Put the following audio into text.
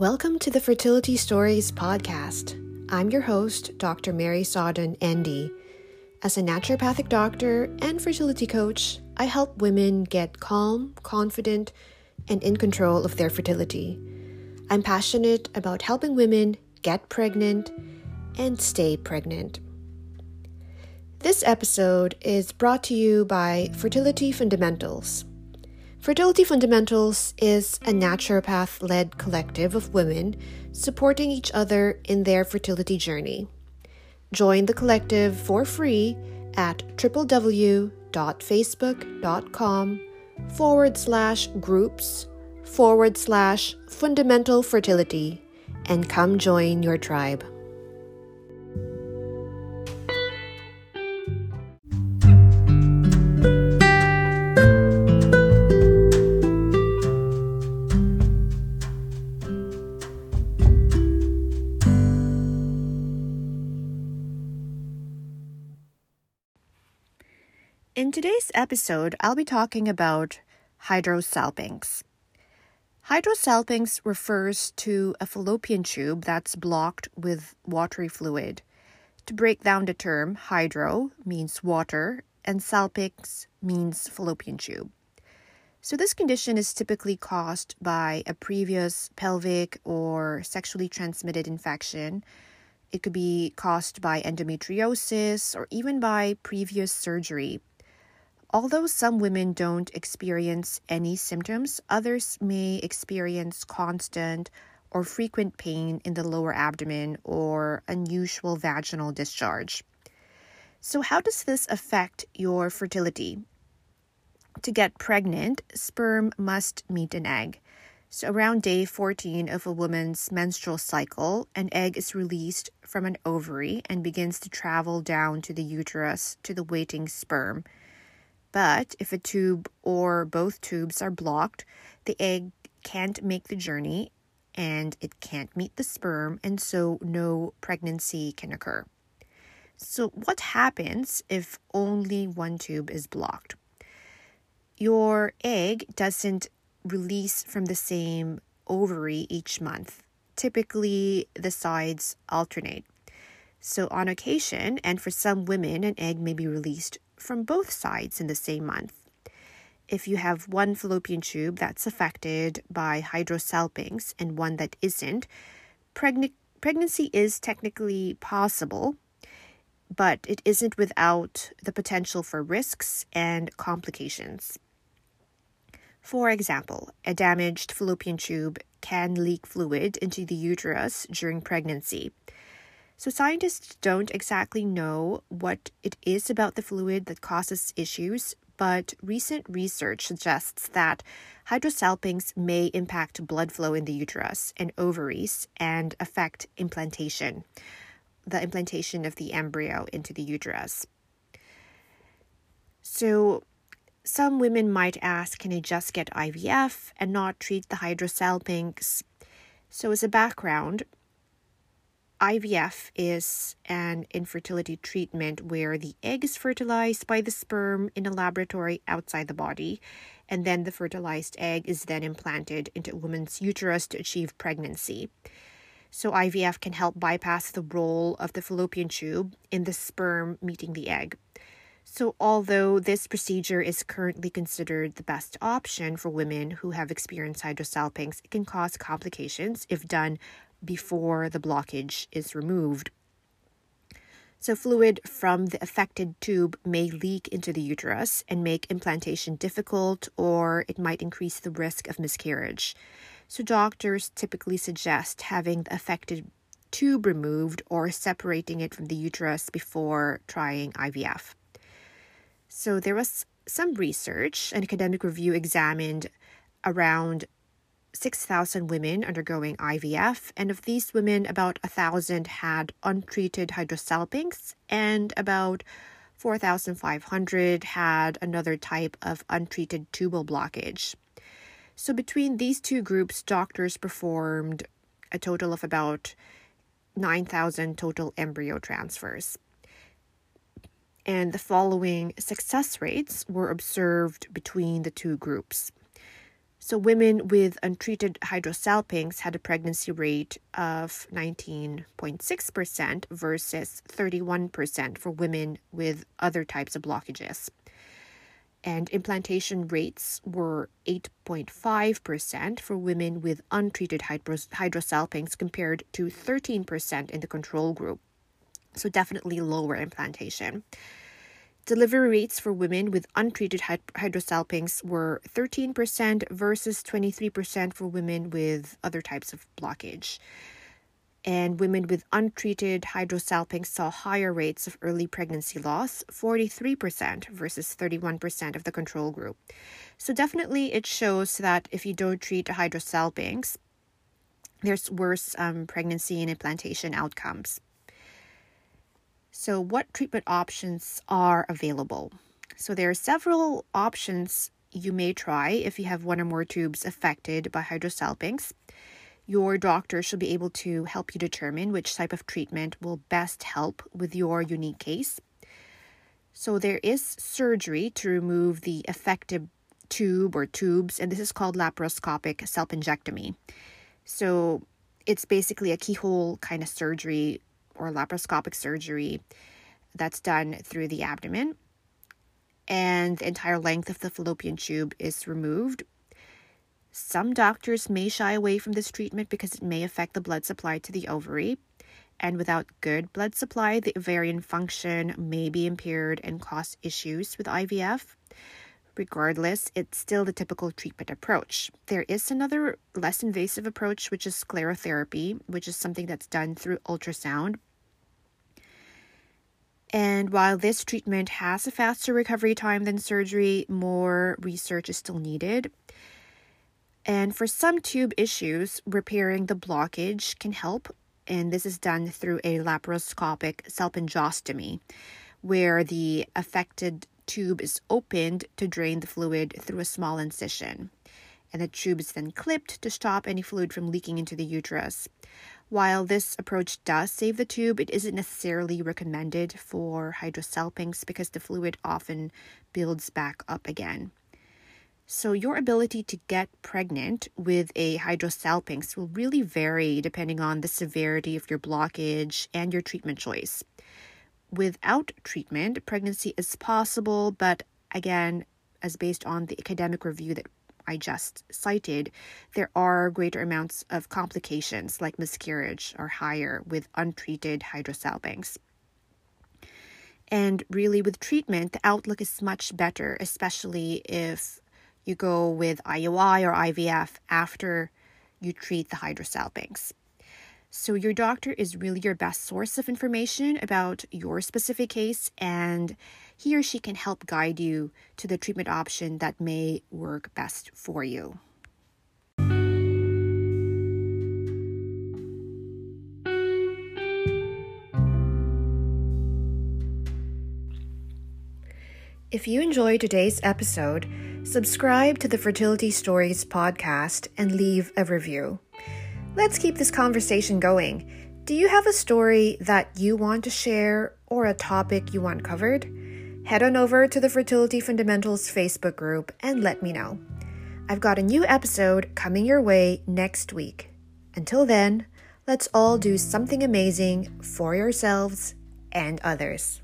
Welcome to the Fertility Stories podcast. I'm your host, Dr. Mary Sodden, ND. As a naturopathic doctor and fertility coach, I help women get calm, confident, and in control of their fertility. I'm passionate about helping women get pregnant and stay pregnant. This episode is brought to you by Fertility Fundamentals. Fertility Fundamentals is a naturopath led collective of women supporting each other in their fertility journey. Join the collective for free at www.facebook.com forward slash groups forward slash fundamental fertility and come join your tribe. In today's episode, I'll be talking about hydrosalpinx. Hydrosalpinx refers to a fallopian tube that's blocked with watery fluid. To break down the term, hydro means water and salpinx means fallopian tube. So, this condition is typically caused by a previous pelvic or sexually transmitted infection. It could be caused by endometriosis or even by previous surgery Although some women don't experience any symptoms, others may experience constant or frequent pain in the lower abdomen or unusual vaginal discharge. So, how does this affect your fertility? To get pregnant, sperm must meet an egg. So, around day 14 of a woman's menstrual cycle, an egg is released from an ovary and begins to travel down to the uterus to the waiting sperm. But if a tube or both tubes are blocked, the egg can't make the journey and it can't meet the sperm, and so no pregnancy can occur. So, what happens if only one tube is blocked? Your egg doesn't release from the same ovary each month. Typically, the sides alternate. So, on occasion, and for some women, an egg may be released from both sides in the same month. If you have one fallopian tube that's affected by hydrosalpinx and one that isn't, pregn- pregnancy is technically possible, but it isn't without the potential for risks and complications. For example, a damaged fallopian tube can leak fluid into the uterus during pregnancy. So, scientists don't exactly know what it is about the fluid that causes issues, but recent research suggests that hydrosalpinx may impact blood flow in the uterus and ovaries and affect implantation, the implantation of the embryo into the uterus. So, some women might ask, can I just get IVF and not treat the hydrosalpinx? So, as a background, IVF is an infertility treatment where the egg is fertilized by the sperm in a laboratory outside the body, and then the fertilized egg is then implanted into a woman's uterus to achieve pregnancy. So, IVF can help bypass the role of the fallopian tube in the sperm meeting the egg. So, although this procedure is currently considered the best option for women who have experienced hydrosalpinx, it can cause complications if done before the blockage is removed. So, fluid from the affected tube may leak into the uterus and make implantation difficult, or it might increase the risk of miscarriage. So, doctors typically suggest having the affected tube removed or separating it from the uterus before trying IVF. So, there was some research, an academic review examined around 6,000 women undergoing IVF, and of these women, about 1,000 had untreated hydrosalpinx, and about 4,500 had another type of untreated tubal blockage. So, between these two groups, doctors performed a total of about 9,000 total embryo transfers. And the following success rates were observed between the two groups. So, women with untreated hydrosalpinx had a pregnancy rate of 19.6% versus 31% for women with other types of blockages. And implantation rates were 8.5% for women with untreated hydrosalpinx compared to 13% in the control group. So, definitely lower implantation. Delivery rates for women with untreated hydrosalpinx were 13% versus 23% for women with other types of blockage. And women with untreated hydrosalpinx saw higher rates of early pregnancy loss, 43% versus 31% of the control group. So, definitely, it shows that if you don't treat hydrosalpinx, there's worse um, pregnancy and implantation outcomes. So, what treatment options are available? So, there are several options you may try if you have one or more tubes affected by hydrosalpinx. Your doctor should be able to help you determine which type of treatment will best help with your unique case. So, there is surgery to remove the affected tube or tubes, and this is called laparoscopic salpingectomy. So, it's basically a keyhole kind of surgery or laparoscopic surgery that's done through the abdomen. And the entire length of the fallopian tube is removed. Some doctors may shy away from this treatment because it may affect the blood supply to the ovary. And without good blood supply, the ovarian function may be impaired and cause issues with IVF. Regardless, it's still the typical treatment approach. There is another less invasive approach, which is sclerotherapy, which is something that's done through ultrasound. And while this treatment has a faster recovery time than surgery, more research is still needed. And for some tube issues, repairing the blockage can help, and this is done through a laparoscopic salpingostomy, where the affected tube is opened to drain the fluid through a small incision. And the tube is then clipped to stop any fluid from leaking into the uterus. While this approach does save the tube, it isn't necessarily recommended for hydrosalpinx because the fluid often builds back up again. So, your ability to get pregnant with a hydrosalpinx will really vary depending on the severity of your blockage and your treatment choice. Without treatment, pregnancy is possible, but again, as based on the academic review that I just cited, there are greater amounts of complications like miscarriage or higher with untreated hydrosalpinx. And really, with treatment, the outlook is much better, especially if you go with IUI or IVF after you treat the hydrosalpinx. So, your doctor is really your best source of information about your specific case, and he or she can help guide you to the treatment option that may work best for you. If you enjoyed today's episode, subscribe to the Fertility Stories podcast and leave a review. Let's keep this conversation going. Do you have a story that you want to share or a topic you want covered? Head on over to the Fertility Fundamentals Facebook group and let me know. I've got a new episode coming your way next week. Until then, let's all do something amazing for yourselves and others.